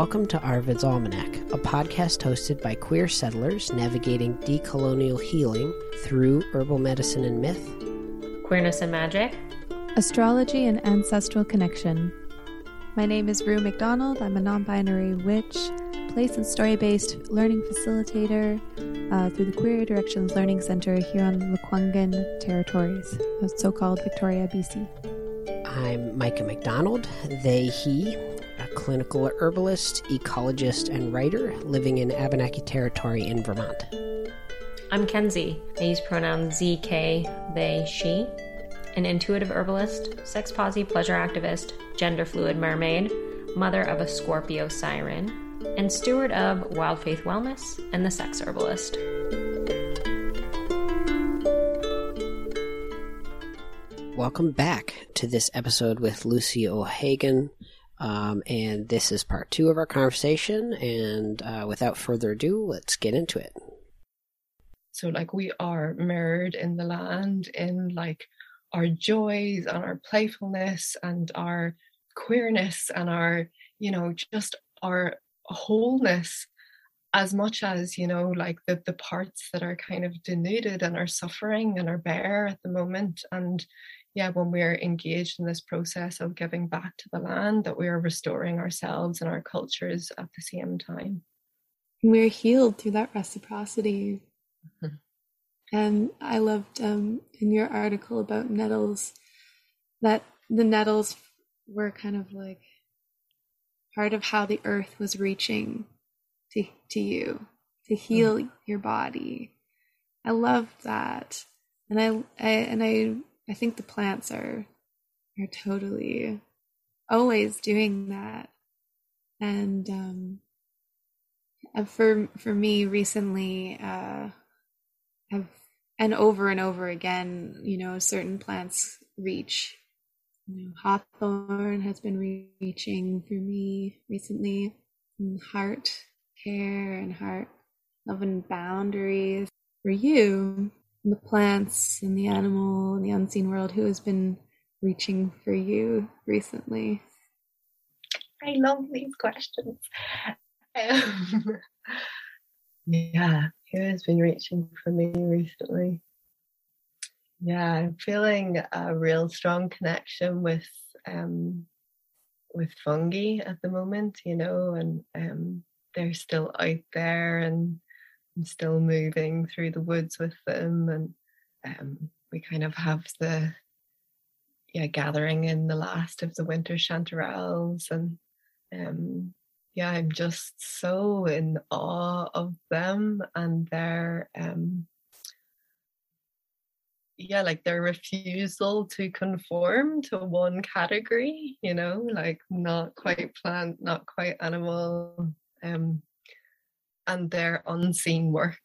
Welcome to Airmid's Almanac, a podcast hosted by queer settlers navigating decolonial healing through herbal medicine and myth, queerness and magic, astrology and ancestral connection. My name is Rue McDonald. I'm a non binary witch, place and story based learning facilitator uh, through the Queer Directions Learning Center here on the Lekwungen territories, so called Victoria, BC. I'm Micah McDonald, they, he, a clinical herbalist, ecologist, and writer living in Abenaki territory in Vermont. I'm Kenzie. I use pronouns ZK, they, she. An intuitive herbalist, sex posse pleasure activist, gender fluid mermaid, mother of a Scorpio siren, and steward of Wild Faith Wellness and the Sex Herbalist. Welcome back to this episode with Lucy O'Hagan. Um, and this is part two of our conversation. And uh, without further ado, let's get into it. So, like, we are mirrored in the land in like our joys and our playfulness and our queerness and our, you know, just our wholeness as much as you know like the the parts that are kind of denuded and are suffering and are bare at the moment and yeah when we're engaged in this process of giving back to the land that we are restoring ourselves and our cultures at the same time we're healed through that reciprocity mm-hmm. and i loved um, in your article about nettles that the nettles were kind of like part of how the earth was reaching to, to you to heal mm. your body. I love that. And I, I and I I think the plants are are totally always doing that. And um for for me recently uh I've and over and over again, you know, certain plants reach you know, Hawthorn has been reaching for me recently. And heart care and heart love and boundaries. For you, the plants and the animal and the unseen world, who has been reaching for you recently? I love these questions. Um, yeah, who has been reaching for me recently? yeah i'm feeling a real strong connection with um with fungi at the moment you know and um they're still out there and i'm still moving through the woods with them and um we kind of have the yeah gathering in the last of the winter chanterelles and um yeah i'm just so in awe of them and their um yeah like their refusal to conform to one category you know like not quite plant not quite animal um and their unseen work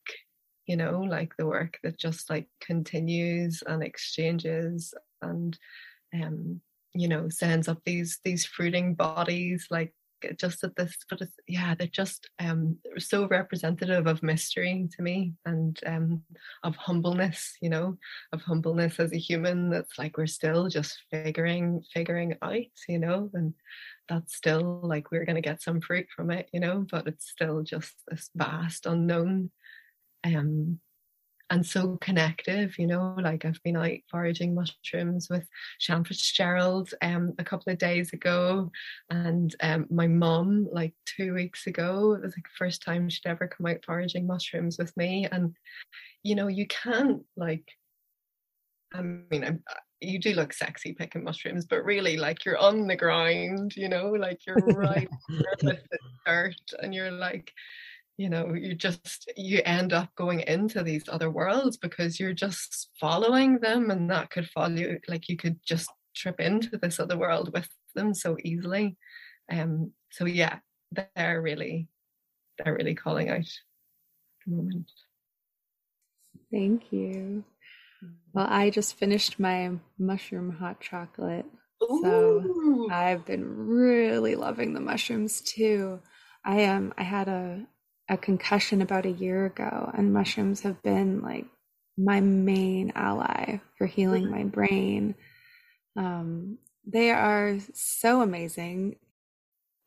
you know like the work that just like continues and exchanges and um you know sends up these these fruiting bodies like just at this but it's yeah they're just um so representative of mystery to me and um of humbleness you know of humbleness as a human that's like we're still just figuring figuring out you know and that's still like we're going to get some fruit from it you know but it's still just this vast unknown um and so connective, you know, like I've been out foraging mushrooms with Shan Fitzgerald um, a couple of days ago. And um, my mum, like two weeks ago, it was like the first time she'd ever come out foraging mushrooms with me. And, you know, you can't like, I mean, I'm, you do look sexy picking mushrooms, but really, like you're on the ground, you know, like you're right with the dirt, and you're like, you know you just you end up going into these other worlds because you're just following them and that could follow you like you could just trip into this other world with them so easily. Um so yeah they're really they're really calling out at the moment. Thank you well i just finished my mushroom hot chocolate Ooh. so i've been really loving the mushrooms too i am um, i had a a concussion about a year ago, and mushrooms have been like my main ally for healing my brain. Um, they are so amazing.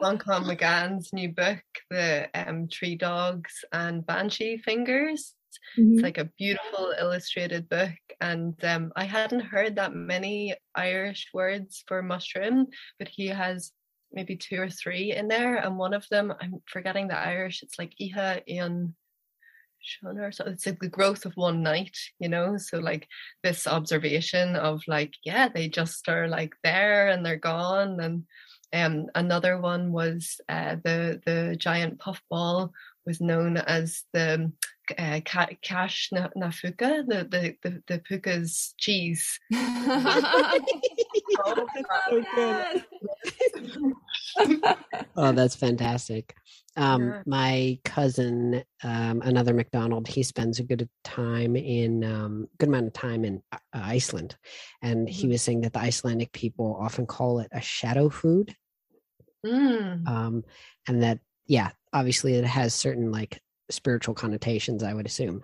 Manchán Magan's new book, The um, Tree Dogs and Banshee Fingers. Mm-hmm. It's like a beautiful illustrated book. And um, I hadn't heard that many Irish words for mushroom, but he has maybe two or three in there. And one of them, I'm forgetting the Irish, it's like Iha in Shona or something. It's like the growth of one night, you know? So like this observation of like, yeah, they just are like there and they're gone. And um, another one was uh, the the giant puffball was known as the uh, cash na, nafuka, the, the, the, the puka's cheese. oh, that's fantastic. Um, yeah. My cousin, um, another McDonald, he spends a good time in um, good amount of time in uh, Iceland, and mm-hmm. he was saying that the Icelandic people often call it a shadow food, mm. um, and that yeah, obviously it has certain like spiritual connotations, I would assume.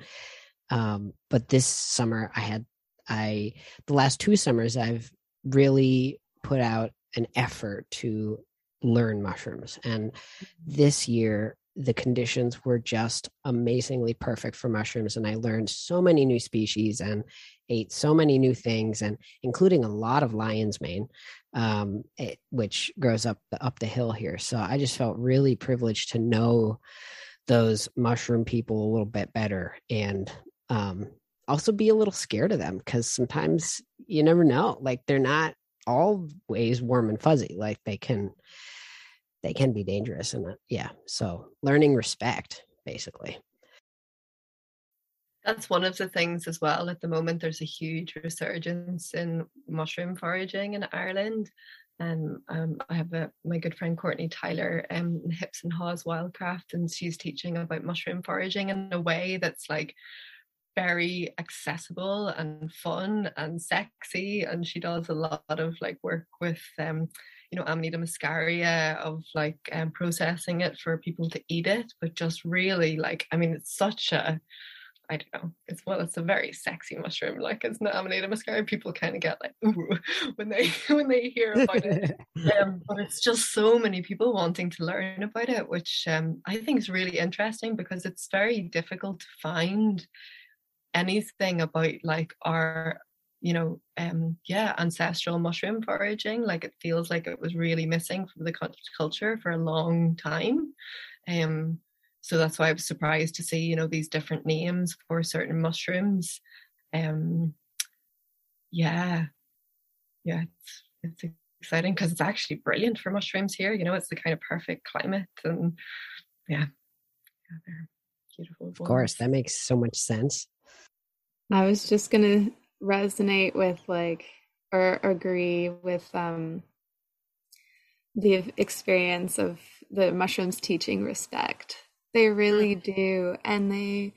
Um, but this summer, I had I the last two summers I've really put out an effort to learn mushrooms. And this year, the conditions were just amazingly perfect for mushrooms. And I learned so many new species and ate so many new things, and including a lot of lion's mane, um, it, which grows up the, up the hill here. So I just felt really privileged to know those mushroom people a little bit better and um, also be a little scared of them because sometimes you never know. Like they're not always warm and fuzzy. Like they can they can be dangerous and uh, yeah so learning respect basically that's one of the things as well at the moment there's a huge resurgence in mushroom foraging in ireland and um, I have a, my good friend Courtney Tyler um, Hips and Haws Wildcraft, and she's teaching about mushroom foraging in a way that's like very accessible and fun and sexy. And she does a lot of like work with um, you know amanita muscaria of like um, processing it for people to eat it but just really like i mean it's such a I don't know. It's well, it's a very sexy mushroom. Like it's not Amanita muscaria. People kind of get like ooh when they when they hear about it. Um, but it's just so many people wanting to learn about it, which um, I think is really interesting because it's very difficult to find anything about like our you know, um, yeah, ancestral mushroom foraging. Like it feels like it was really missing from the culture for a long time. Um, so that's why I was surprised to see, you know, these different names for certain mushrooms. Um, yeah, yeah, it's, it's exciting because it's actually brilliant for mushrooms here. You know, it's the kind of perfect climate, and yeah, yeah they're beautiful. Of course, that makes so much sense. I was just gonna resonate with like or agree with um the experience of the mushrooms teaching respect they really mm. do and they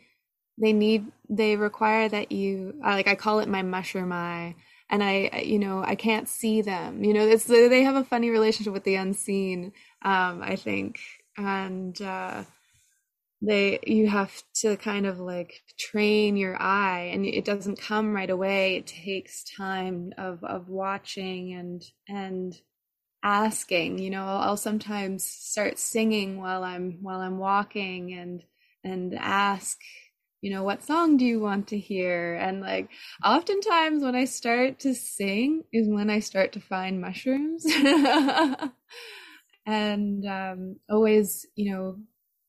they need they require that you like i call it my mushroom eye and i you know i can't see them you know it's they have a funny relationship with the unseen um i think and uh they you have to kind of like train your eye and it doesn't come right away it takes time of of watching and and asking you know I'll, sometimes start singing while i'm while i'm walking and and ask you know what song do you want to hear? And like oftentimes when i start to sing is when i start to find mushrooms. And um always you know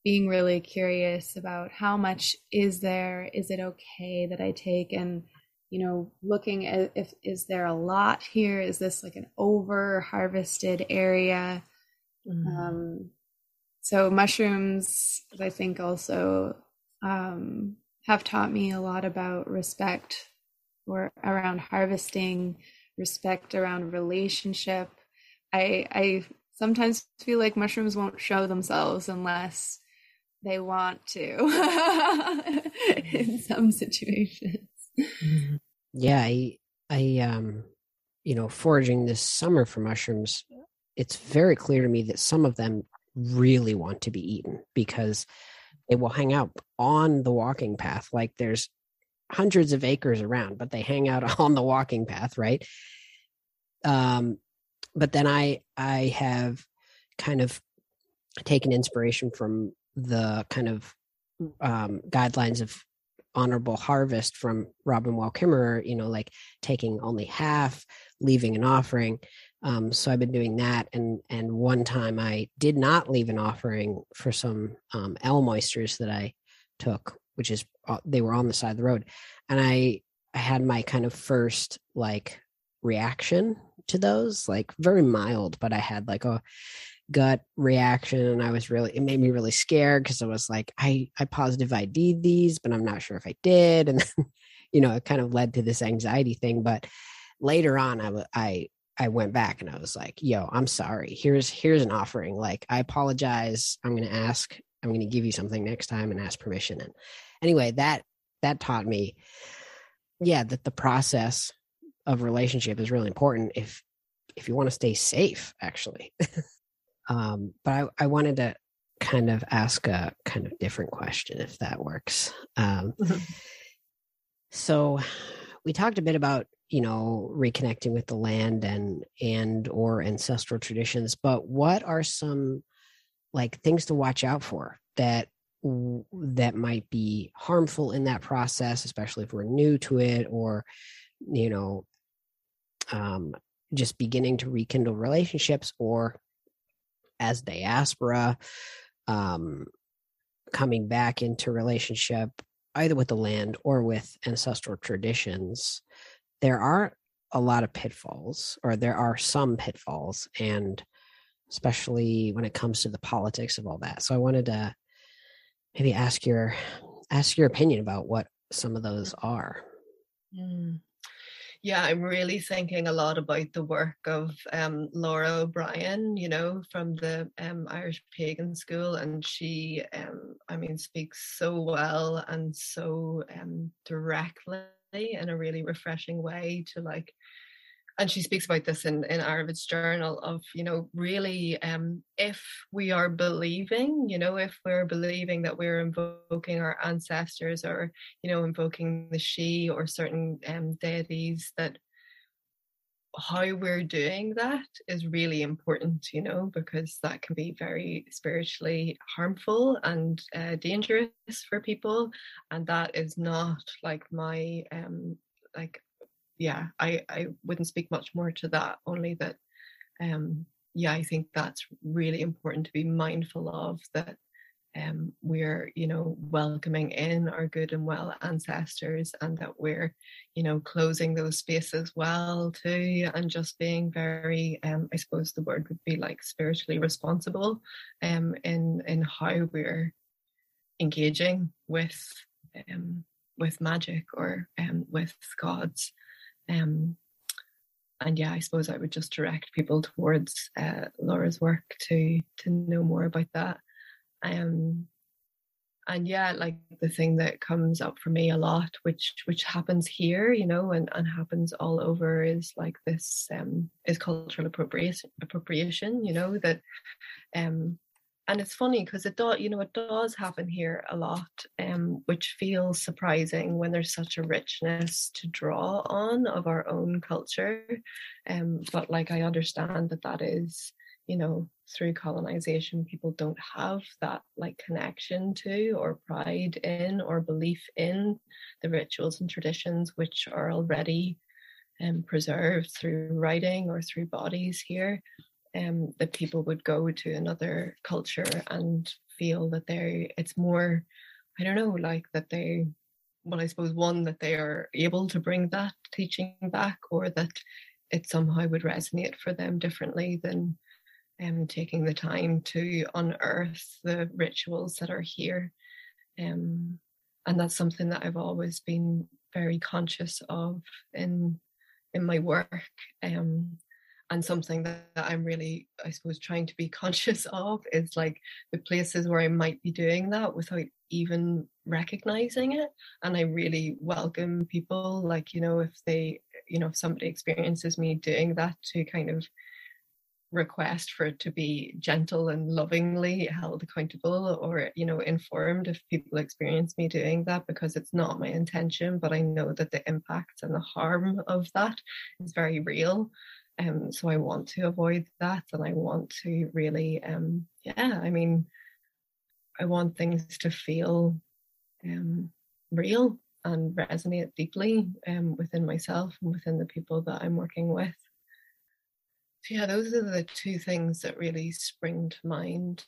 being really curious about how much is there is it okay that i take? And you know looking at if is there a lot here is this like an over harvested area mm. um, so mushrooms i think also um, have taught me a lot about respect or around harvesting respect around relationship i i sometimes feel like mushrooms won't show themselves unless they want to in some situations. Mm-hmm. Yeah, I I um you know, foraging this summer for mushrooms, it's very clear to me that some of them really want to be eaten because they will hang out on the walking path. Like there's hundreds of acres around, but they hang out on the walking path, right? Um, but then I I have kind of taken inspiration from the kind of um, guidelines of honorable harvest from Robin Wall Kimmerer, you know, like taking only half, leaving an offering. Um, so I've been doing that, and and one time I did not leave an offering for some um, elm that I took, which is uh, they were on the side of the road, and I I had my kind of first like reaction to those, like very mild, but I had like a gut reaction and I was really it made me really scared because I was like I I positive ID'd these but I'm not sure if I did and then you know it kind of led to this anxiety thing but later on I I I went back and I was like yo I'm sorry. Here's here's an offering. Like I apologize. I'm going to ask I'm going to give you something next time and ask permission. And anyway that that taught me yeah that the process of relationship is really important if if you want to stay safe actually Um, but I, I wanted to kind of ask a kind of different question, if that works. Um, mm-hmm. So we talked a bit about you know reconnecting with the land and and or ancestral traditions, but what are some like things to watch out for that that might be harmful in that process, especially if we're new to it or you know um, just beginning to rekindle relationships or as diaspora, um, coming back into relationship either with the land or with ancestral traditions, there are a lot of pitfalls, or there are some pitfalls, and especially when it comes to the politics of all that. So I wanted to maybe ask your ask your opinion about what some of those are. Mm yeah, I'm really thinking a lot about the work of um, Laura O'Brien, you know, from the um, Irish Pagan School, and she, um, I mean, speaks so well and so um, directly in a really refreshing way to like and she speaks about this in in Airmid's journal of you know really um, if we are believing you know if we're believing that we're invoking our ancestors or you know invoking the she or certain um, deities that how we're doing that is really important you know because that can be very spiritually harmful and uh, dangerous for people. And that is not like my um like yeah, I, I wouldn't speak much more to that, only that, um, yeah, I think that's really important to be mindful of that um, we're, you know, welcoming in our good and well ancestors and that we're, you know, closing those spaces well too and just being very, um, I suppose the word would be like spiritually responsible um, in, in how we're engaging with, um, with magic or um, with gods um, and yeah, I suppose I would just direct people towards uh, Laura's work to to know more about that. Um, and yeah, like the thing that comes up for me a lot, which which happens here, you know, and, and happens all over, is like this um, is cultural appropriation. Appropriation, you know, that um, and it's funny because it does you know it does happen here a lot um, which feels surprising when there's such a richness to draw on of our own culture um, but like i understand that that is you know through colonization people don't have that like connection to or pride in or belief in the rituals and traditions which are already um, preserved through writing or through bodies here um, that people would go to another culture and feel that they it's more i don't know like that they well i suppose one that they are able to bring that teaching back or that it somehow would resonate for them differently than um, taking the time to unearth the rituals that are here. Um, and that's something that i've always been very conscious of in in my work. Um, and something that, that i'm really i suppose trying to be conscious of is like the places where i might be doing that without even recognizing it. And i really welcome people like you know if they you know if somebody experiences me doing that to kind of request for it to be gentle and lovingly held accountable or you know informed if people experience me doing that because it's not my intention but i know that the impact and the harm of that is very real Um, so I want to avoid that, and I want to really, um, yeah, I mean, I want things to feel um, real and resonate deeply um, within myself and within the people that I'm working with. So yeah, those are the two things that really spring to mind.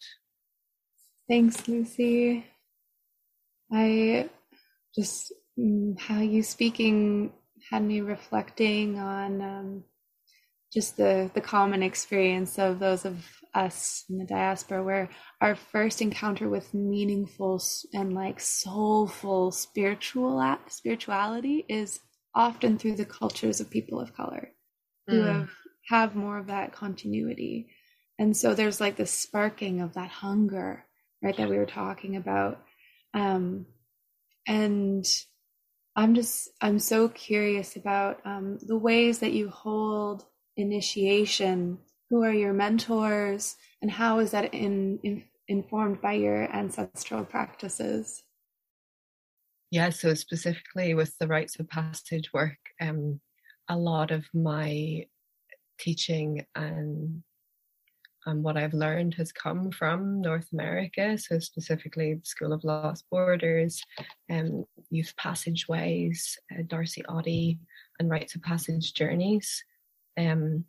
Thanks, Lucy. I just mm, how you speaking had me reflecting on um, just the the common experience of those of us in the diaspora where our first encounter with meaningful and like soulful spiritual spirituality is often through the cultures of people of color mm. who have have more of that continuity and so there's like this sparking of that hunger right that we were talking about um and i'm just i'm so curious about um the ways that you hold initiation? Who are your mentors? And how is that in, in, informed by your ancestral practices? Yeah so specifically with the rites of passage work um, a lot of my teaching and and what I've learned has come from North America, so specifically the School of Lost Borders, um, Youth Passageways, uh, Darcy Ottey, and Rites of Passage Journeys. Um,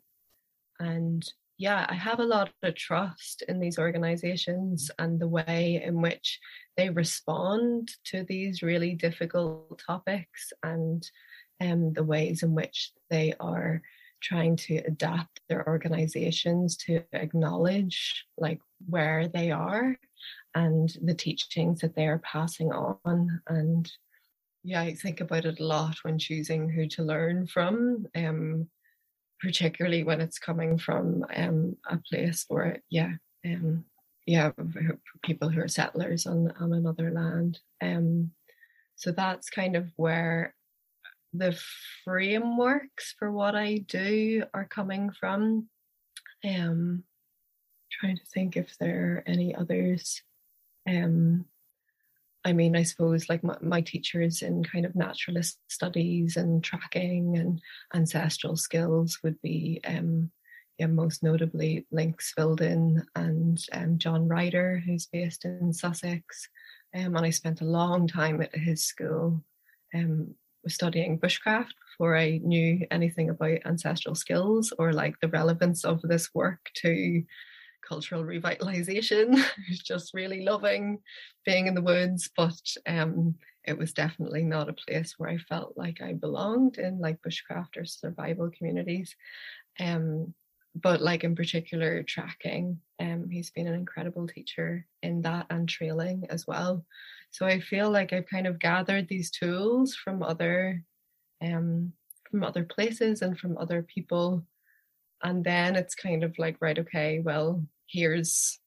and yeah, I have a lot of trust in these organizations and the way in which they respond to these really difficult topics and um, the ways in which they are trying to adapt their organizations to acknowledge like where they are and the teachings that they are passing on. And yeah i think about it a lot when choosing who to learn from. Um particularly when it's coming from um, a place where, yeah, um, yeah, people who are settlers on on another land. Um, so that's kind of where the frameworks for what I do are coming from. Um, trying to think if there are any others. Um, I mean, I suppose like my, my teachers in kind of naturalist studies and tracking and ancestral skills would be, um, yeah, most notably Lynx Vilden and um, John Rhyder, who's based in Sussex. Um, and I spent a long time at his school um, studying bushcraft before I knew anything about ancestral skills or like the relevance of this work to cultural revitalization. I was just really loving being in the woods, but um, it was definitely not a place where I felt like I belonged in like bushcraft or survival communities. Um, but like in particular tracking, um, he's been an incredible teacher in that and trailing as well. So I feel like I've kind of gathered these tools from other um, from other places and from other people and then it's kind of like right okay well here's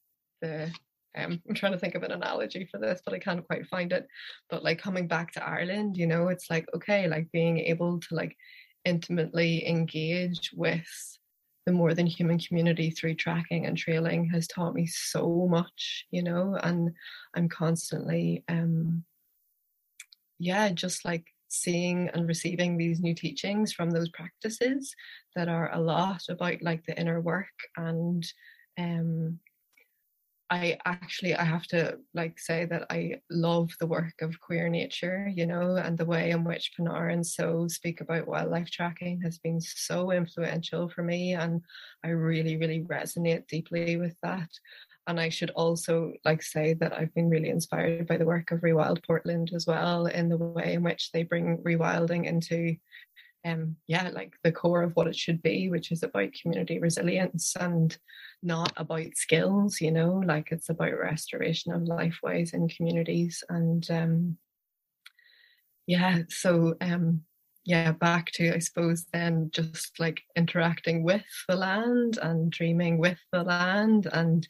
the um, I'm trying to think of an analogy for this, but I can't quite find it. But like coming back to Ireland, you know, it's like okay, like being able to like intimately engage with the more than human community through tracking and trailing has taught me so much, you know, and I'm constantly um yeah, just like seeing and receiving these new teachings from those practices that are a lot about like the inner work and um I actually I have to like say that I love the work of queer nature, you know, and the way in which Pinar and So speak about wildlife tracking has been so influential for me and I really, really resonate deeply with that. And I should also like say that I've been really inspired by the work of Rewild Portland as well in the way in which they bring rewilding into um yeah like the core of what it should be which is about community resilience and not about skills you know like it's about restoration of lifeways in communities and um yeah so um yeah back to i suppose then just like interacting with the land and dreaming with the land and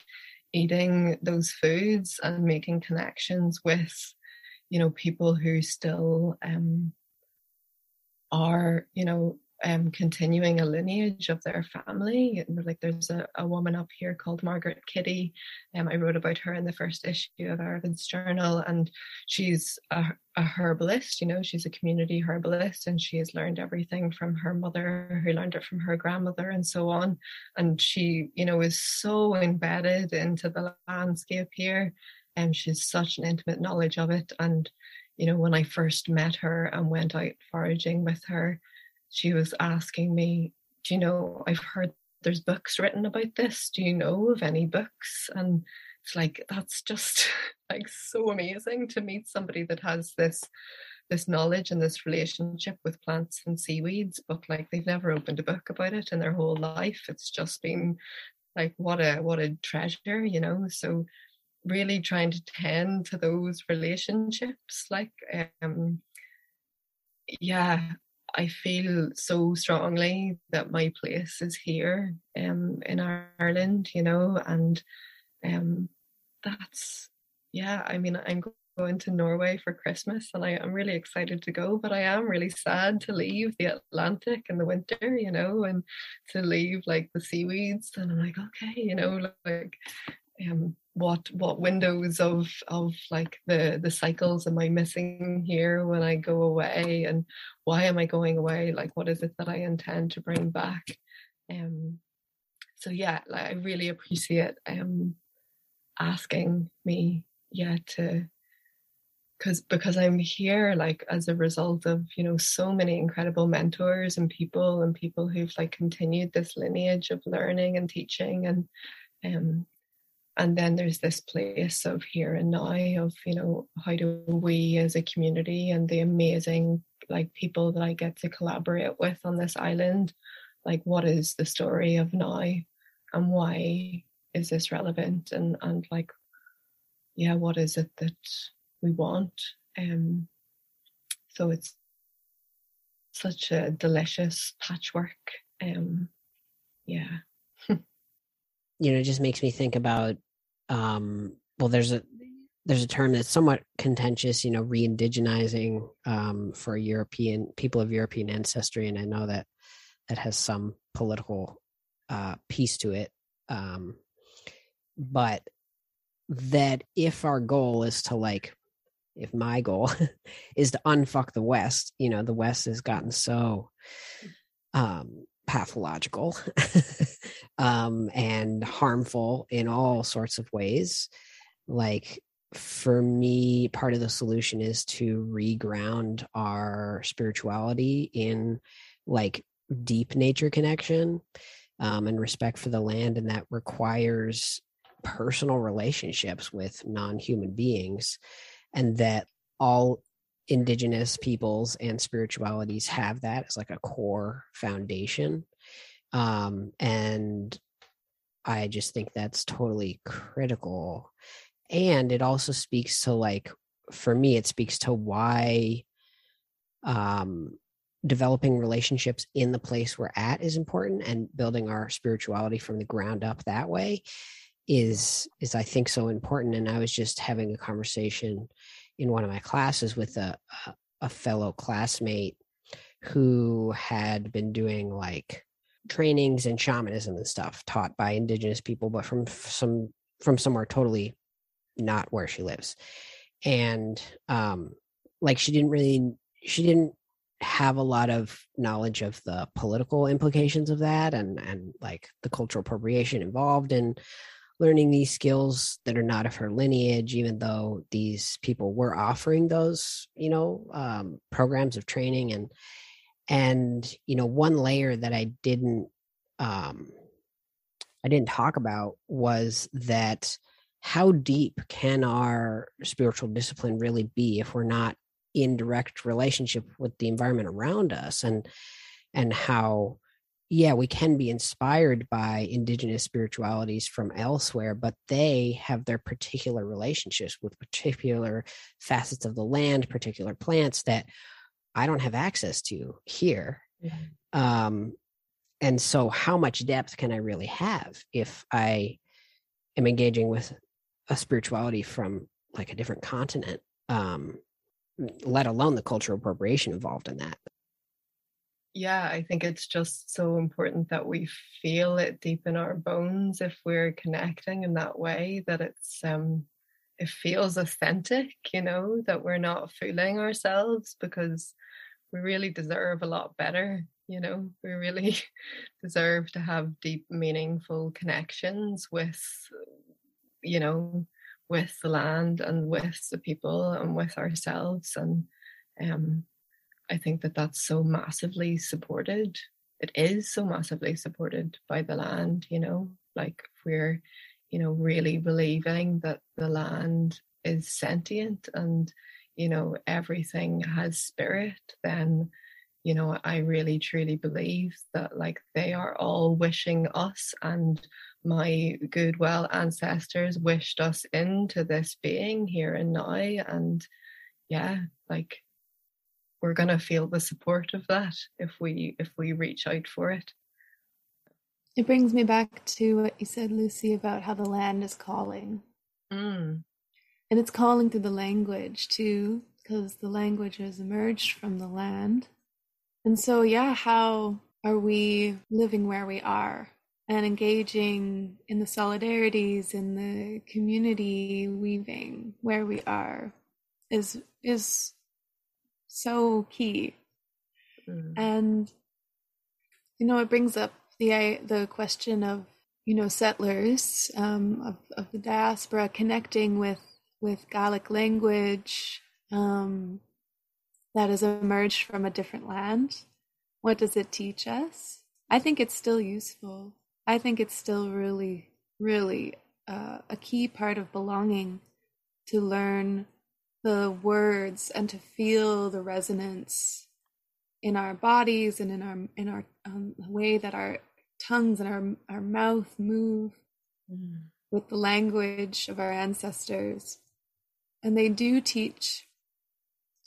eating those foods and making connections with you know people who still um are you know um, continuing a lineage of their family. Like there's a, a woman up here called Margaret Kitty. Um, I wrote about her in the first issue of Airmid's Journal, and she's a, a herbalist. You know, she's a community herbalist, and she has learned everything from her mother, who learned it from her grandmother, and so on. And she, you know, is so embedded into the landscape here, and she's such an intimate knowledge of it. And you know, when I first met her and went out foraging with her she was asking me, Do you know, I've heard there's books written about this. Do you know of any books? And it's like, that's just like so amazing to meet somebody that has this this knowledge and this relationship with plants and seaweeds, but like they've never opened a book about it in their whole life. It's just been like what a what a treasure, you know. So really trying to tend to those relationships, like um yeah, I feel so strongly that my place is here um, in Ireland, you know, and um, that's, yeah, I mean, I'm going to Norway for Christmas and I, am really excited to go, but I am really sad to leave the Atlantic in the winter, you know, and to leave like the seaweeds. And I'm like, okay, you know, like, um, what what windows of of like the the cycles am i missing here when i go away? And why am i going away? Like what is it that i intend to bring back? Um so yeah like i really appreciate um asking me yeah to because because i'm here like as a result of you know so many incredible mentors and people and people who've like continued this lineage of learning and teaching and um and then there's this place of here and now of you know how do we as a community and the amazing like people that i get to collaborate with on this island like what is the story of now and why is this relevant? And and like yeah what is it that we want? Um so it's such a delicious patchwork. Um yeah. You know it just makes me think about um, well, there's a there's a term that's somewhat contentious, you know, re-indigenizing um, for European people of European ancestry, and I know that that has some political uh, piece to it. Um, but that if our goal is to like, if my goal is to unfuck the West, you know, the West has gotten so um, pathological um, and harmful in all sorts of ways. Like for me, part of the solution is to reground our spirituality in like deep nature connection um, and respect for the land. And that requires personal relationships with non human beings. And that all indigenous peoples and spiritualities have that as like a core foundation. Um and i just think that's totally critical. And it also speaks to like for me it speaks to why um developing relationships in the place we're at is important and building our spirituality from the ground up that way is is i think so important. And i was just having a conversation in one of my classes with a, a fellow classmate who had been doing like trainings and shamanism and stuff taught by indigenous people but from some from somewhere totally not where she lives. And um like she didn't really she didn't have a lot of knowledge of the political implications of that and and like the cultural appropriation involved and learning these skills that are not of her lineage, even though these people were offering those, you know, um, programs of training and and you know, one layer that I didn't um, I didn't talk about was that how deep can our spiritual discipline really be if we're not in direct relationship with the environment around us and and how yeah, we can be inspired by indigenous spiritualities from elsewhere, but they have their particular relationships with particular facets of the land, particular plants that I don't have access to here. Mm-hmm. Um, and so, how much depth can I really have if I am engaging with a spirituality from like a different continent? Um, let alone the cultural appropriation involved in that yeah, I think it's just so important that we feel it deep in our bones if we're connecting in that way that it's um it feels authentic, you know, that we're not fooling ourselves because we really deserve a lot better, you know. We really deserve to have deep meaningful connections with you know with the land and with the people and with ourselves and um I think that that's so massively supported. It is so massively supported by the land, you know, like we're, you know, really believing that the land is sentient and, you know, everything has spirit, then, you know, I really truly believe that like they are all wishing us and my good well ancestors wished us into this being here and now. And yeah, like we're going to feel the support of that if we if we reach out for it. It brings me back to what you said lucy about how the land is calling. Mm. and it's calling through the language too because the language has emerged from the land. And so yeah how are we living where we are and engaging in the solidarities in the community weaving where we are is is so key. Mm. And you know, it brings up the the question of you know settlers um, of of the diaspora connecting with with Gaelic language um, that has emerged from a different land. What does it teach us? I think it's still useful. I think it's still really, really uh, a key part of belonging to learn the words and to feel the resonance in our bodies and in our in our um, way that our tongues and our our mouth move mm. with the language of our ancestors and they do teach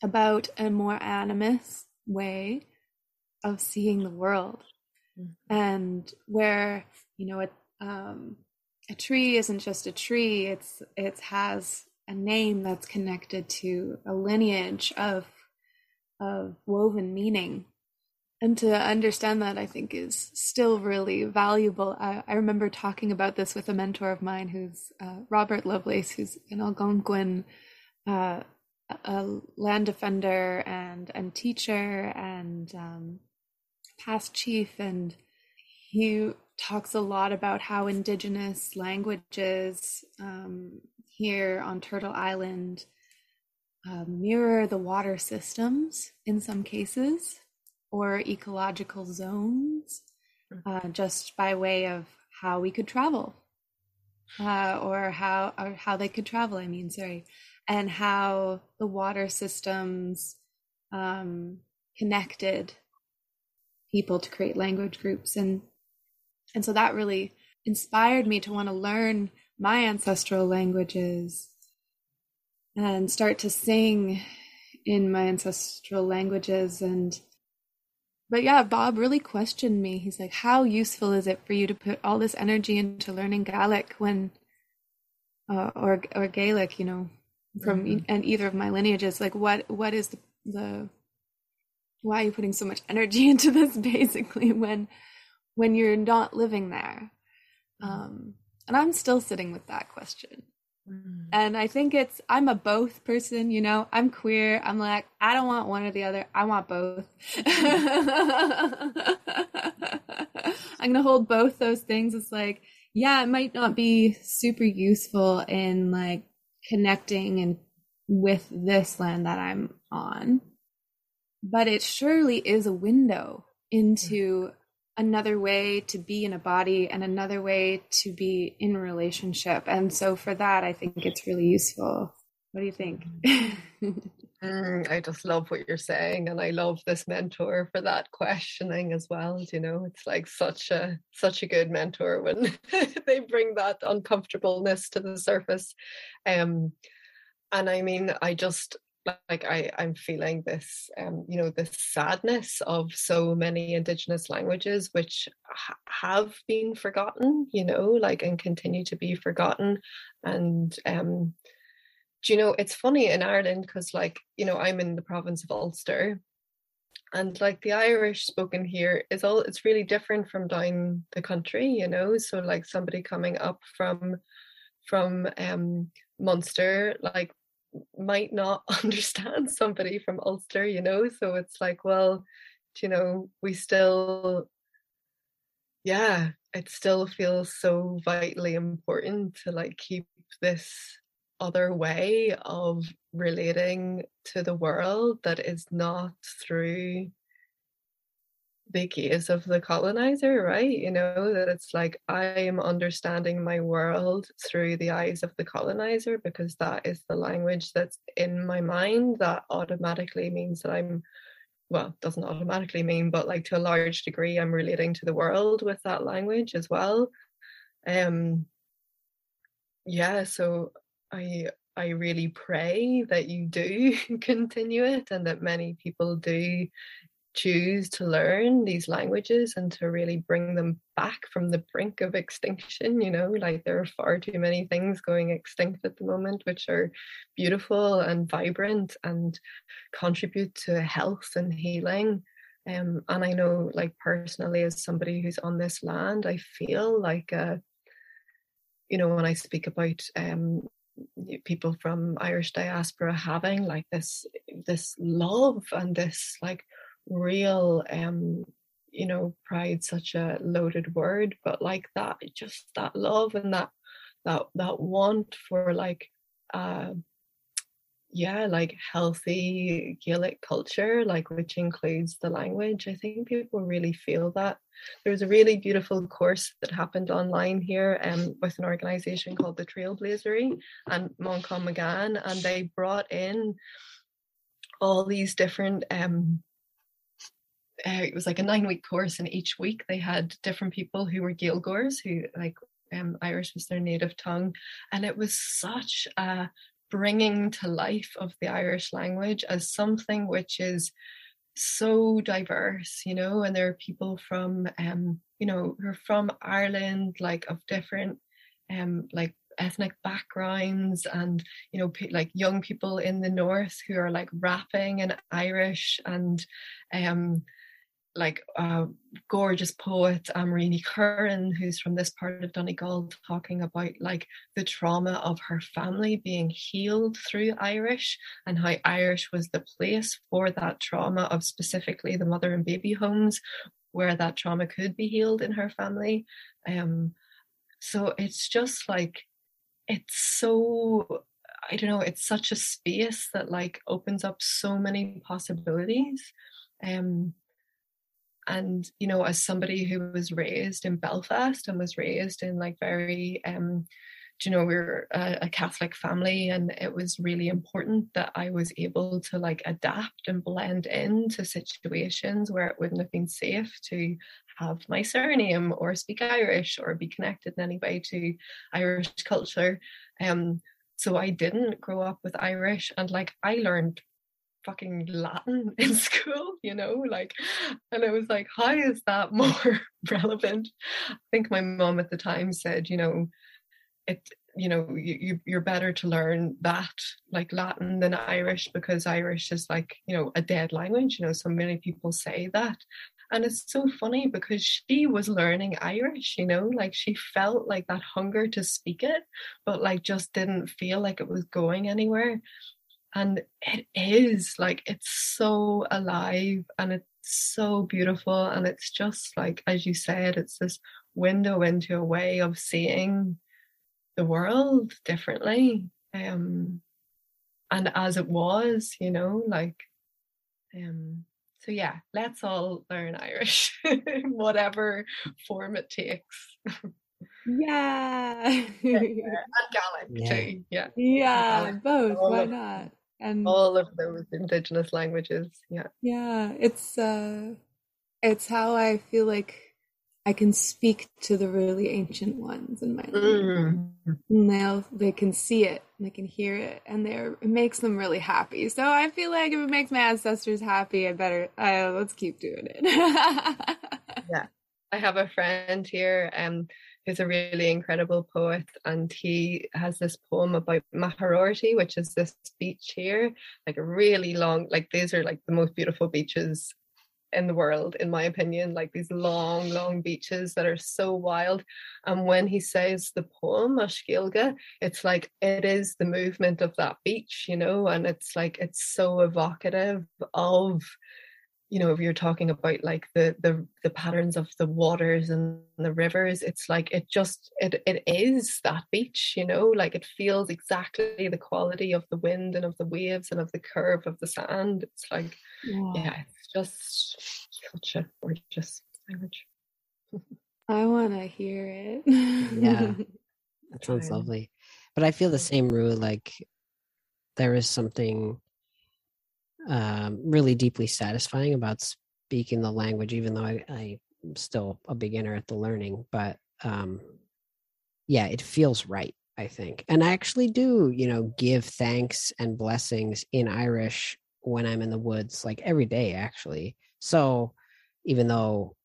about a more animist way of seeing the world mm. and where you know it um, a tree isn't just a tree it's it has a name that's connected to a lineage of of woven meaning. And to understand that i think is still really valuable. I, I remember talking about this with a mentor of mine who's uh, robert lovelace who's an algonquin uh, a land defender and and teacher and um, past chief. And he talks a lot about how indigenous languages um, here on Turtle Island uh, mirror the water systems in some cases or ecological zones hmm. uh, just by way of how we could travel. Uh, or how or how they could travel i mean sorry. And how the water systems um, connected people to create language groups. And and so that really inspired me to want to learn my ancestral languages and start to sing in my ancestral languages. And but yeah bob really questioned me. He's like how useful is it for you to put all this energy into learning gaelic when uh, or or gaelic you know from mm-hmm. and either of my lineages? Like what what is the, the why are you putting so much energy into this basically when when you're not living there? Um and I'm still sitting with that question. Mm. And I think it's, I'm a both person, you know, I'm queer. I'm like, I don't want one or the other. I want both. I'm going to hold both those things. It's like, yeah, it might not be super useful in like connecting and with this land that I'm on, but it surely is a window into another way to be in a body and another way to be in relationship. And so for that, I think it's really useful. What do you think? mm, I just love what you're saying, and I love this mentor for that questioning as well. You know, it's like such a such a good mentor when they bring that uncomfortableness to the surface. Um, and I mean, I just like I, I'm feeling this, um, you know, this sadness of so many Indigenous languages which ha- have been forgotten, you know, like and continue to be forgotten. And um, do you know, it's funny in Ireland because, like, you know, I'm in the province of Ulster, and like the irish spoken here is all it's really different from down the country you know so like somebody coming up from from um munster like might not understand somebody from ulster you know? So it's like well you know we still yeah it still feels so vitally important to like keep this other way of relating to the world that is not through the gaze of the colonizer, right? You know, that it's like I am understanding my world through the eyes of the colonizer because that is the language that's in my mind. That automatically means that I'm, well, doesn't automatically mean, but like to a large degree, I'm relating to the world with that language as well. Um, yeah, so I I really pray that you do continue it and that many people do choose to learn these languages and to really bring them back from the brink of extinction you know like there are far too many things going extinct at the moment which are beautiful and vibrant and contribute to health and healing. Um, and i know like personally as somebody who's on this land i feel like uh, you know when i speak about um, people from Irish diaspora having like this this love and this like real um you know pride such a loaded word but like that just that love and that that that want for like uh yeah like healthy gaelic culture like which includes the language i think people really feel that. There was a really beautiful course that happened online here um, with an organization called the trailblazery and Manchán Magan and they brought in all these different um uh, it was like a nine week course and each week they had different people who were Gaeilgeoirs who like um, Irish was their native tongue. And it was such a bringing to life of the Irish language as something which is so diverse, you know, and there are people from, um, you know, who are from Ireland, like of different, um, like ethnic backgrounds and you know like young people in the north who are like rapping in irish and um like a gorgeous poet Amrene Curran, who's from this part of Donegal, talking about like the trauma of her family being healed through Irish and how Irish was the place for that trauma of specifically the mother and baby homes where that trauma could be healed in her family. Um, so it's just like it's so I don't know, it's such a space that like opens up so many possibilities. Um, and you know as somebody who was raised in belfast and was raised in like very um you know we are a, a, catholic family and it was really important that i was able to like adapt and blend into situations where it wouldn't have been safe to have my surname or speak irish or be connected in any way to irish culture. Um so i didn't grow up with irish and like i learned fucking Latin in school, you know, like, and I was like, how is that more relevant? I think my mom at the time said, you know, it, you know, you, you're better to learn that like Latin than Irish because Irish is like, you know, a dead language. You know, so many people say that. And it's so funny because she was learning Irish, you know, like she felt like that hunger to speak it, but like just didn't feel like it was going anywhere and it is like it's so alive and it's so beautiful and it's just like as you said it's this window into a way of seeing the world differently um and as it was you know like um so yeah let's all learn irish whatever form it takes yeah, yeah. and gaelic yeah. too yeah yeah both why not and all of those indigenous languages yeah. Yeah it's uh it's how i feel like i can speak to the really ancient ones in my life mm. and they'll they can see it and they can hear it and they're it makes them really happy. So i feel like if it makes my ancestors happy i better uh, let's keep doing it. Yeah. I have a friend here um who's a really incredible poet, and he has this poem about Magheraroarty, which is this beach here, like a really long, like these are like the most beautiful beaches in the world, in my opinion, like these long, long beaches that are so wild. And when he says the poem as Gaeilge, it's like it is the movement of that beach, you know, and it's like it's so evocative of you know if you're talking about like the the the patterns of the waters and the rivers it's like it just it it is that beach you know? Like it feels exactly the quality of the wind and of the waves and of the curve of the sand. It's like yeah, yeah it's just such a gorgeous language. I want to hear it. Yeah. That sounds lovely. But i feel the same rule like there is something um, really deeply satisfying about speaking the language, even though I, I'm still a beginner at the learning. But um, yeah, it feels right, I think. And I actually do, you know, give thanks and blessings in Irish when I'm in the woods, like every day, actually. So even though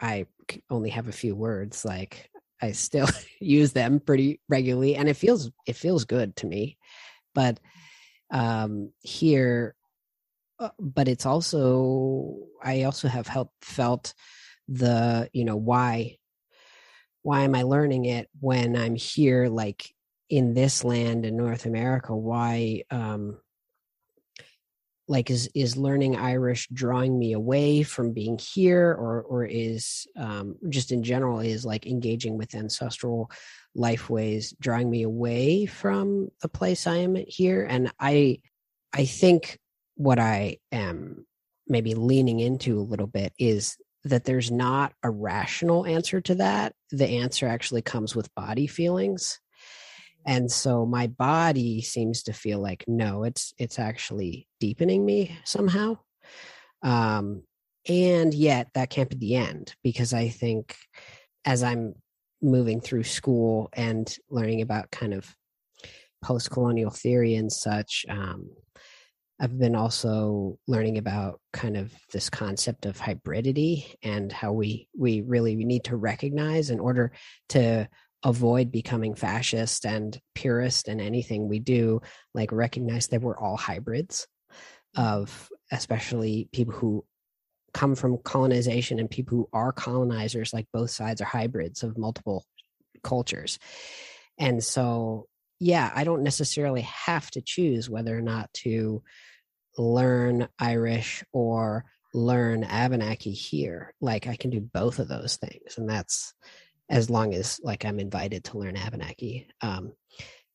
I only have a few words, like I still use them pretty regularly, and it feels it feels good to me. But um, here uh, but it's also I also have helped felt the you know why why am I learning it when I'm here like in this land in North America? Why um like is is learning Irish drawing me away from being here or or is um just in general is like engaging with ancestral life ways drawing me away from the place I am here? And I I think what I am maybe leaning into a little bit is that there's not a rational answer to that. The answer actually comes with body feelings. And so my body seems to feel like no, it's it's actually deepening me somehow. Um and yet that can't be the end because I think as I'm moving through school and learning about kind of post-colonial theory and such um, I've been also learning about kind of this concept of hybridity and how we we really need to recognize in order to avoid becoming fascist and purist in anything we do like recognize that we're all hybrids of especially people who come from colonization and people who are colonizers like both sides are hybrids of multiple cultures. And so yeah, I don't necessarily have to choose whether or not to learn Irish or learn Abenaki here. Like I can do both of those things, and that's as long as like I'm invited to learn Abenaki. Um,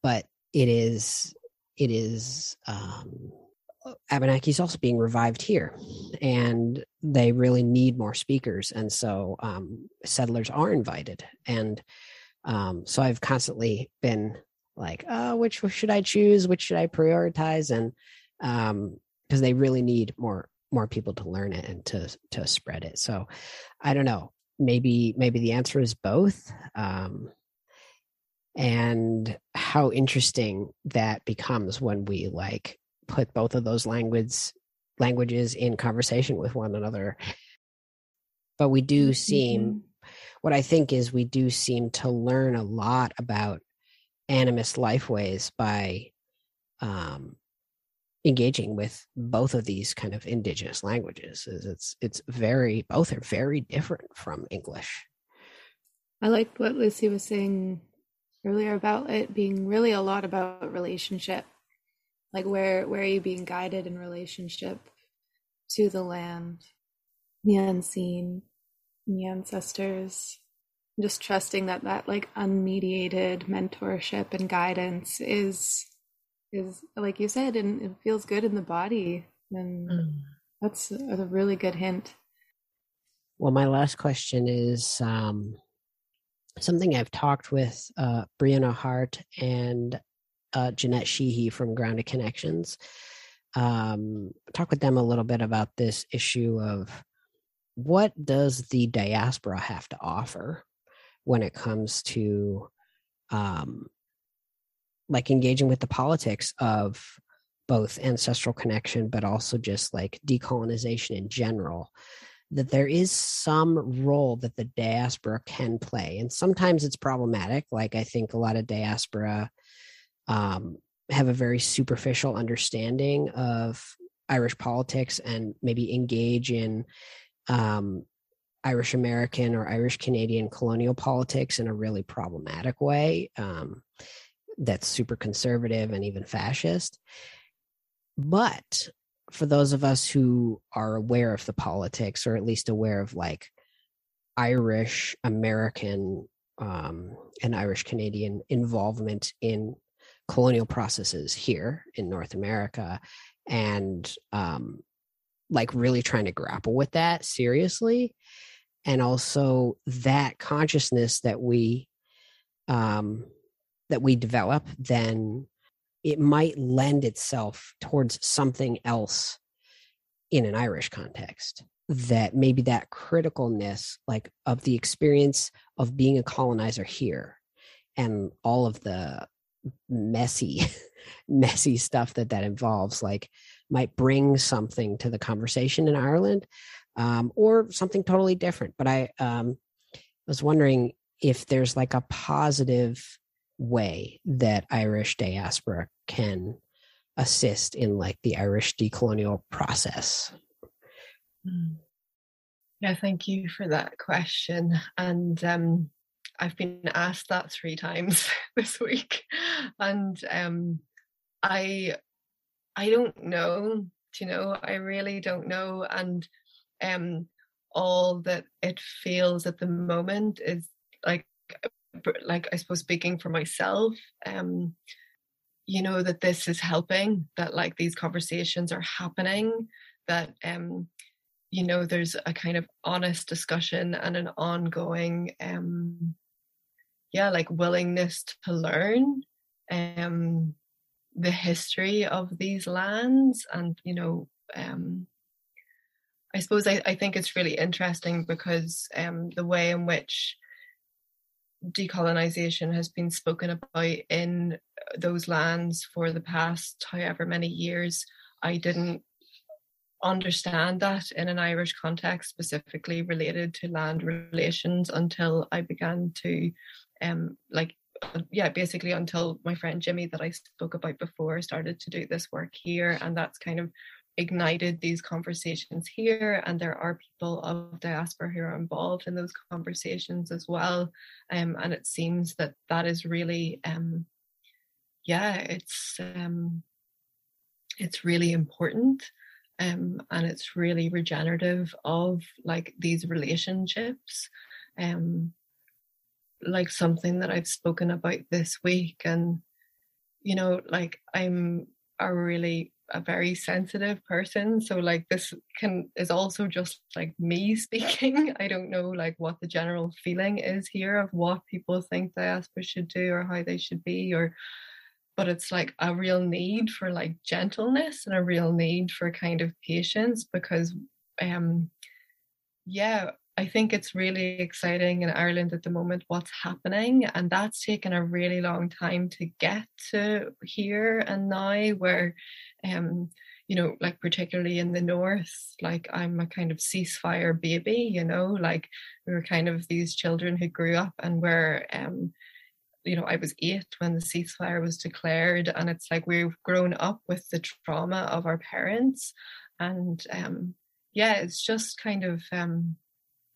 but it is it is um, Abenaki is also being revived here, and they really need more speakers, and so um, settlers are invited, and um, so I've constantly been like, oh, which should I choose? Which should I prioritize? And um, because they really need more more people to learn it and to to spread it. So I don't know. Maybe maybe the answer is both. Um, and how interesting that becomes when we like put both of those languages languages in conversation with one another. But we do mm-hmm. seem what I think is we do seem to learn a lot about animist lifeways by um, engaging with both of these kind of indigenous languages. Is it's it's very both are very different from English. I liked what Lucy was saying earlier about it being really a lot about relationship. Like where where are you being guided in relationship to the land, the unseen, the ancestors, just trusting that that like unmediated mentorship and guidance is is like you said and it feels good in the body and mm. that's a, really good hint well my last question is um, something i've talked with uh, brianna hart and uh, jeanette sheehy from grounded connections um, talk with them a little bit about this issue of what does the diaspora have to offer when it comes to um, like engaging with the politics of both ancestral connection but also just like decolonization in general that there is some role that the diaspora can play and sometimes it's problematic like i think a lot of diaspora um, have a very superficial understanding of irish politics and maybe engage in um, Irish American or Irish Canadian colonial politics in a really problematic way um, that's super conservative and even fascist. But for those of us who are aware of the politics, or at least aware of like Irish American um, and Irish Canadian involvement in colonial processes here in North America, and um, like really trying to grapple with that seriously and also that consciousness that we um that we develop then it might lend itself towards something else in an irish context that maybe that criticalness like of the experience of being a colonizer here and all of the messy messy stuff that that involves like might bring something to the conversation in Ireland um, or something totally different. But I um, was wondering if there's like a positive way that Irish diaspora can assist in like the Irish decolonial process. Hmm. Yeah, thank you for that question. And um, I've been asked that three times this week, and um, I I don't know. Do You know, I really don't know. And um, all that it feels at the moment is like, like I suppose speaking for myself, um, you know that this is helping. That like these conversations are happening. That um, you know, there's a kind of honest discussion and an ongoing, um, yeah, like willingness to learn. Um, the history of these lands and you know um, I suppose I, I, think it's really interesting because um, the way in which decolonization has been spoken about in those lands for the past however many years, I didn't understand that in an Irish context, specifically related to land relations, until I began to um, like yeah, basically until my friend Jimmy that I spoke about before started to do this work here, and that's kind of ignited these conversations here. And there are people of diaspora who are involved in those conversations as well. Um, and it seems that that is really, um, yeah, it's um, it's really important. Um, and it's really regenerative of like these relationships um, like something that I've spoken about this week. And, you know, like I'm a really a very sensitive person. So like this can is also just like me speaking. I don't know like what the general feeling is here of what people think diaspora should do or how they should be or but it's like a real need for like gentleness and a real need for kind of patience because um yeah I think it's really exciting in Ireland at the moment what's happening, and that's taken a really long time to get to here and now. Where, um, you know, like particularly in the north, like I'm a kind of ceasefire baby. You know, like we were kind of these children who grew up and were, um, you know, I was eight when the ceasefire was declared, and it's like we've grown up with the trauma of our parents, and um, yeah, it's just kind of um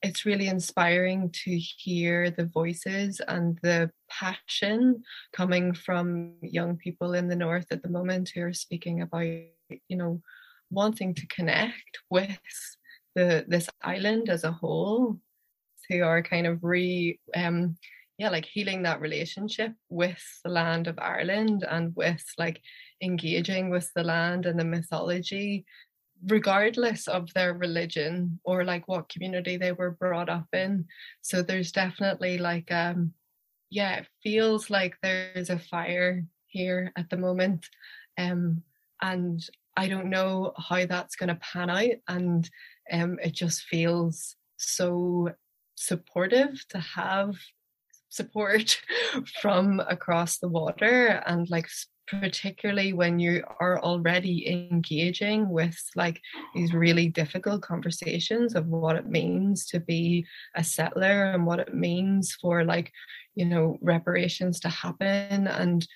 it's really inspiring to hear the voices and the passion coming from young people in the north at the moment who are speaking about you know wanting to connect with the this island as a whole who are kind of re um yeah like healing that relationship with the land of ireland and with like engaging with the land and the mythology regardless of their religion or like what community they were brought up in. So there's definitely like um yeah it feels like there's a fire here at the moment. Um and i don't know how that's going to pan out and um it just feels so supportive to have support from across the water and like particularly when you are already engaging with like these really difficult conversations of what it means to be a settler and what it means for like you know reparations to happen. And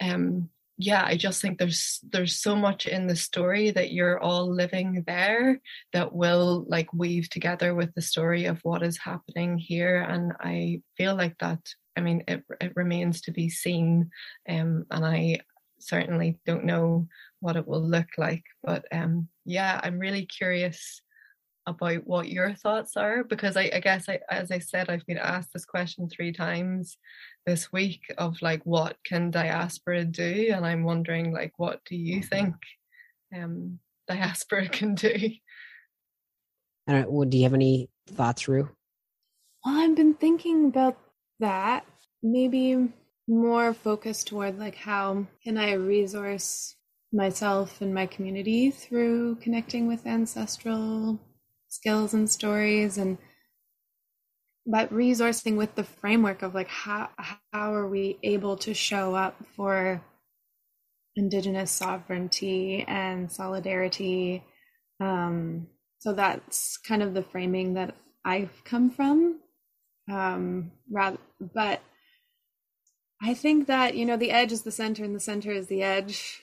um yeah i just think there's there's so much in the story that you're all living there that will like weave together with the story of what is happening here. And i feel like that i mean it, it remains to be seen um, and i certainly don't know what it will look like but um yeah i'm really curious about what your thoughts are because I, I guess I, as I said I've been asked this question three times this week of like what can diaspora do and I'm wondering like what do you think um diaspora can do All right, well, do you have any thoughts, Rue? Well, I've been thinking about that. Maybe more focused toward like how can I resource myself and my community through connecting with ancestral skills and stories and but resourcing with the framework of like how how are we able to show up for indigenous sovereignty and solidarity? Um, so that's kind of the framing that i've come from. Um, rather but i think that you know the edge is the center and the center is the edge.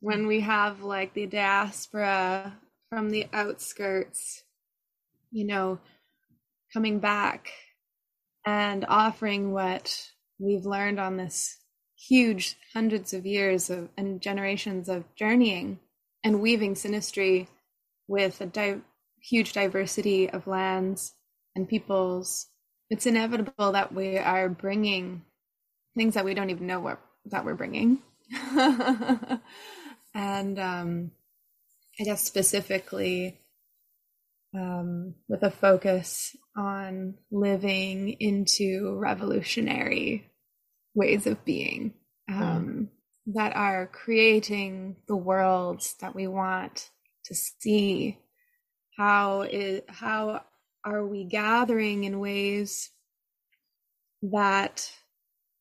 When we have like the diaspora from the outskirts you know, coming back and offering what we've learned on this huge hundreds of years of and generations of journeying and weaving synastry with a di- huge diversity of lands and peoples it's inevitable that we are bringing things that we don't even know what that we're bringing and um i guess specifically um, with a focus on living into revolutionary ways of being hmm. um, mm. that are creating the worlds that we want to see. How is how are we gathering in ways that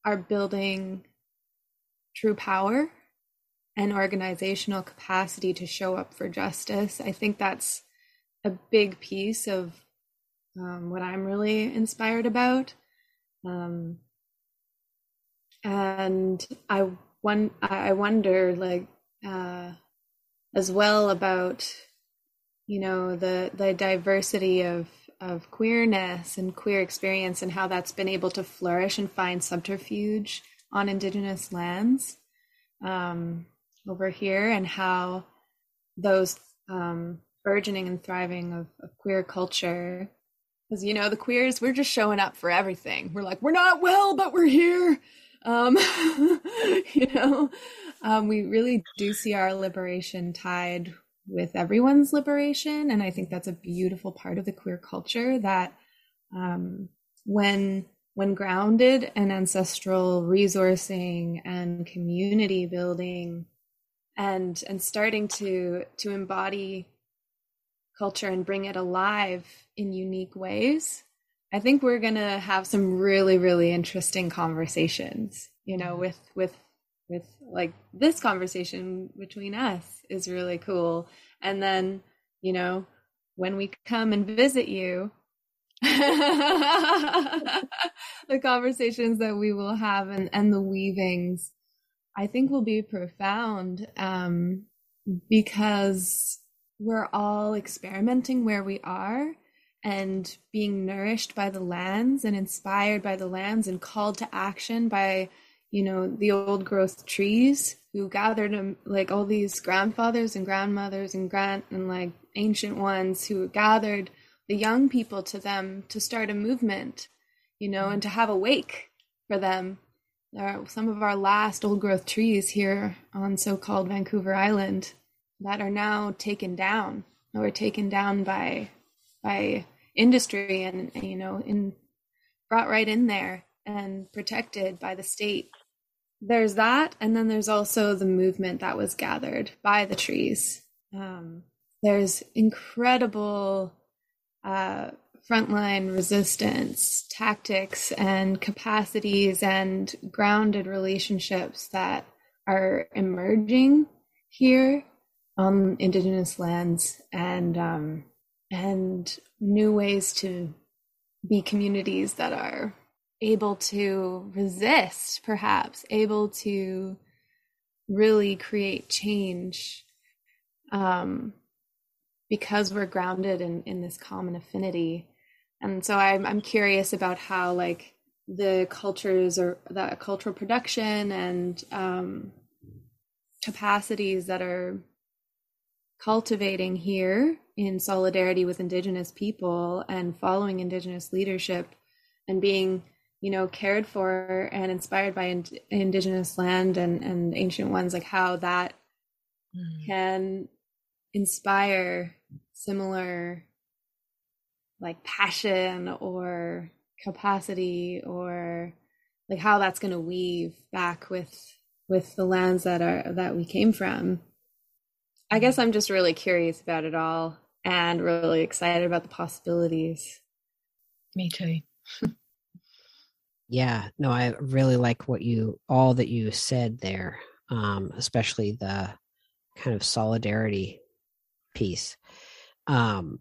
are building true power and organizational capacity to show up for justice? I think that's a big piece of um, what I'm really inspired about. Um, and I one I wonder like uh, as well about you know the the diversity of of queerness and queer experience and how that's been able to flourish and find subterfuge on indigenous lands um, over here and how those um, burgeoning and thriving of, of queer culture because you know the queers we're just showing up for everything. We're like we're not well but we're here. Um you know? Um we really do see our liberation tied with everyone's liberation and i think that's a beautiful part of the queer culture that um when when grounded and ancestral resourcing and community building and and starting to to embody culture and bring it alive in unique ways, I think we're going to have some really really interesting conversations, you know, mm-hmm. with with with like this conversation between us is really cool. And then, you know, when we come and visit you, the conversations that we will have and, and the weavings, I think will be profound um, because we're all experimenting where we are and being nourished by the lands and inspired by the lands and called to action by you know the old growth trees who gathered like all these grandfathers and grandmothers and grand and like ancient ones who gathered the young people to them to start a movement you know and to have a wake for them. There are some of our last old growth trees here on so-called vancouver island that are now taken down or taken down by by industry and you know in brought right in there and protected by the state there's that and then there's also the movement that was gathered by the trees. Um, there's incredible uh, frontline resistance tactics and capacities and grounded relationships that are emerging here on indigenous lands and um, and new ways to be communities that are able to resist perhaps able to really create change um, because we're grounded in, in this common affinity. And so I'm, I'm curious about how like the cultures or the cultural production and um, capacities that are cultivating here in solidarity with indigenous people and following indigenous leadership and being you know cared for and inspired by ind- indigenous land and, and ancient ones like how that mm. can inspire similar like passion or capacity or like how that's going to weave back with with the lands that are that we came from. I guess i'm just really curious about it all and really excited about the possibilities. Me too yeah no i really like what you all that you said there um especially the kind of solidarity piece. Um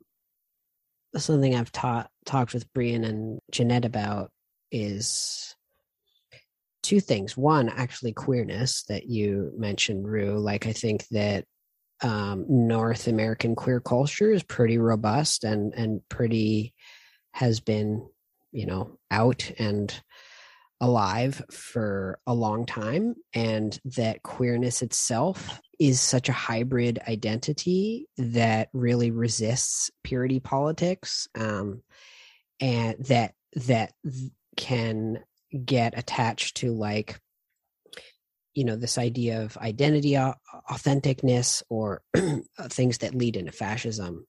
something i've taught talked with brian and jeanette about is two things. One actually queerness that you mentioned rue like i think that um, north american queer culture is pretty robust and and pretty has been you know out and alive for a long time and that queerness itself is such a hybrid identity that really resists purity politics um, and that that can get attached to like you know this idea of identity authenticness or things that lead into fascism.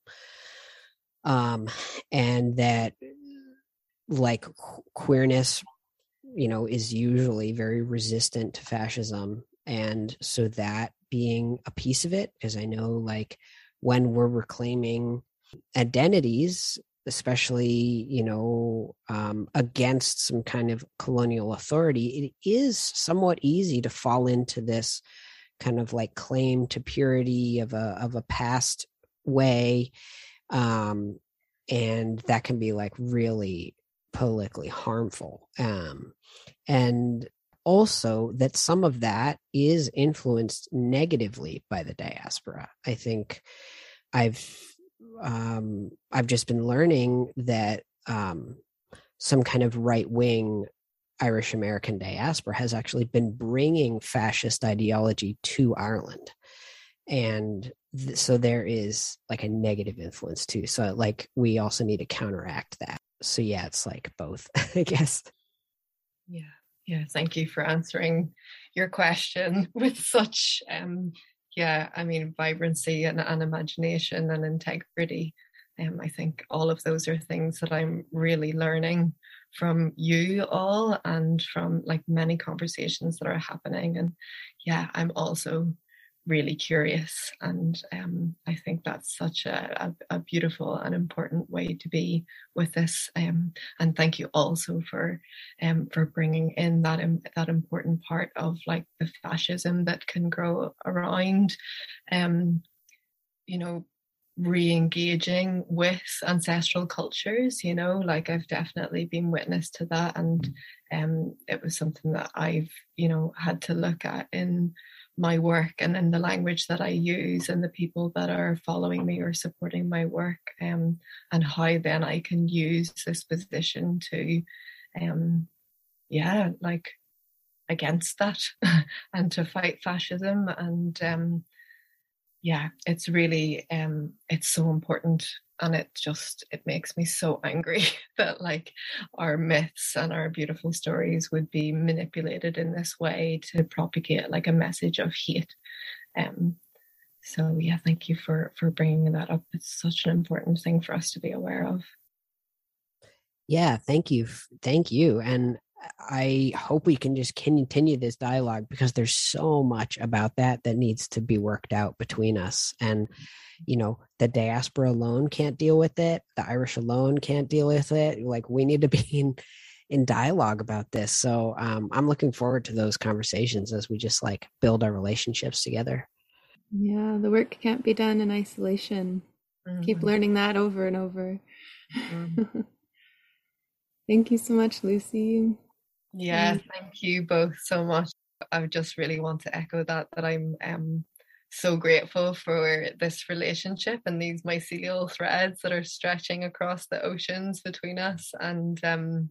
Um and that like queerness you know is usually very resistant to fascism and so that being a piece of it because i know like when we're reclaiming identities especially you know um, against some kind of colonial authority it is somewhat easy to fall into this kind of like claim to purity of a of a past way um, and that can be like really politically harmful um, and also that some of that is influenced negatively by the diaspora. I think i've um, i've just been learning that um, some kind of right wing irish american diaspora has actually been bringing fascist ideology to ireland. And th- so there is like a negative influence too. So like we also need to counteract that so yeah it's like both i guess. Yeah. Yeah thank you for answering your question with such um yeah i mean vibrancy and, and imagination and integrity. Um i think all of those are things that i'm really learning from you all and from like many conversations that are happening. And yeah i'm also really curious. And um, I think that's such a, a, a, beautiful and important way to be with this. Um, and thank you also for um, for bringing in that that important part of like the fascism that can grow around. Um, you know, re-engaging with ancestral cultures you know like i've definitely been witness to that and um it was something that i've you know had to look at in my work and in the language that I use and the people that are following me or supporting my work um, and how then I can use this position to um, yeah like against that and to fight fascism and um, yeah it's really um, it's so important and it just it makes me so angry that like our myths and our beautiful stories would be manipulated in this way to propagate like a message of hate. Um so yeah thank you for for bringing that up. It's such an important thing for us to be aware of. Yeah thank you thank you. And I hope we can just continue this dialogue because there's so much about that that needs to be worked out between us. And you know the diaspora alone can't deal with it. The irish alone can't deal with it. Like we need to be in in dialogue about this. So um, i'm looking forward to those conversations as we just like build our relationships together. Yeah the work can't be done in isolation. Mm-hmm. keep learning that over and over. Mm-hmm. thank you so much lucy yeah thank you both so much. I just really want to echo that that I'm um, so grateful for this relationship and these mycelial threads that are stretching across the oceans between us and um,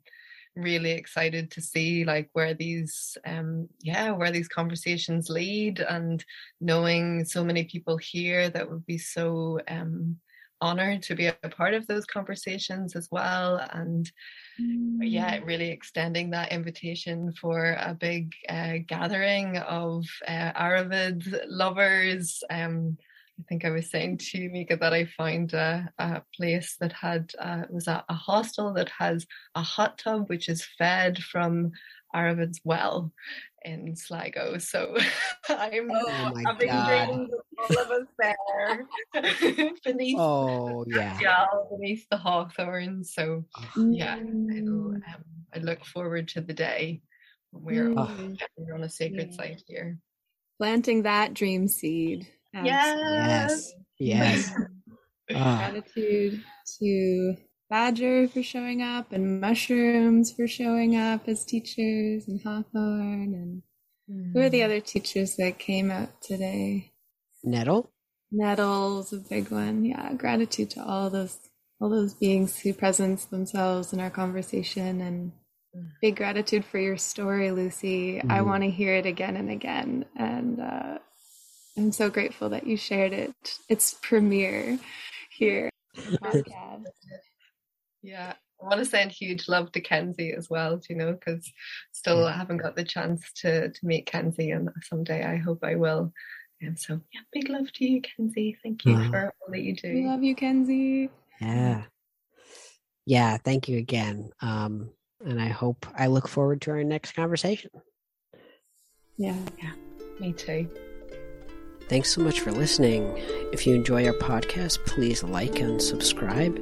really excited to see like where these um yeah where these conversations lead and knowing so many people here that would be so um honored to be a part of those conversations as well and mm. yeah really extending that invitation for a big uh, gathering of uh, Airmid lovers um I think I was saying to Mika that I found a, a place that had uh, was a, a, hostel that has a hot tub which is fed from Airmid's well in Sligo. So I'm oh I've been dreaming all of us there beneath oh yeah yeah beneath the hawthorn. So yeah, um, I look forward to the day when we're, mm. we're on a sacred yeah. site here. Planting that dream seed. Yes. Yes. Ah. Gratitude to Badger for showing up and Mushrooms for showing up as teachers and Hawthorn and mm. who are the hmm. other teachers that came out today? Nettle. Nettle's a big one. Yeah. Gratitude to all those all those beings who presence themselves in our conversation and hmm. big gratitude for your story, Lucy. Mm. I hmm. want to hear it again and again. And uh, I'm so grateful that you shared it. It's premiere here. yeah. I want to send huge love to Kenzie as well, you know, because still I haven't got the chance to to meet Kenzie, and someday I hope I will. And so, yeah, big love to you, Kenzie. Thank you wow. for all that you do. We love you, Kenzie. Yeah, yeah. Thank you again. Um, and I hope I look forward to our next conversation. Yeah, yeah. Me too. Thanks so much for listening. If you enjoy our podcast, please like and subscribe.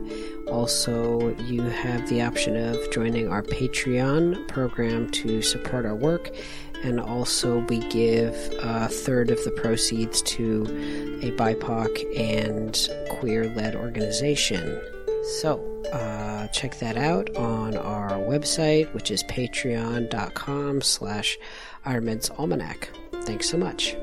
Also, you have the option of joining our Patreon program to support our work. And also, we give a third of the proceeds to a BIPOC and queer led organization. So, uh, check that out on our website, which is patreon.com slash Airmid's Almanac. Thanks so much.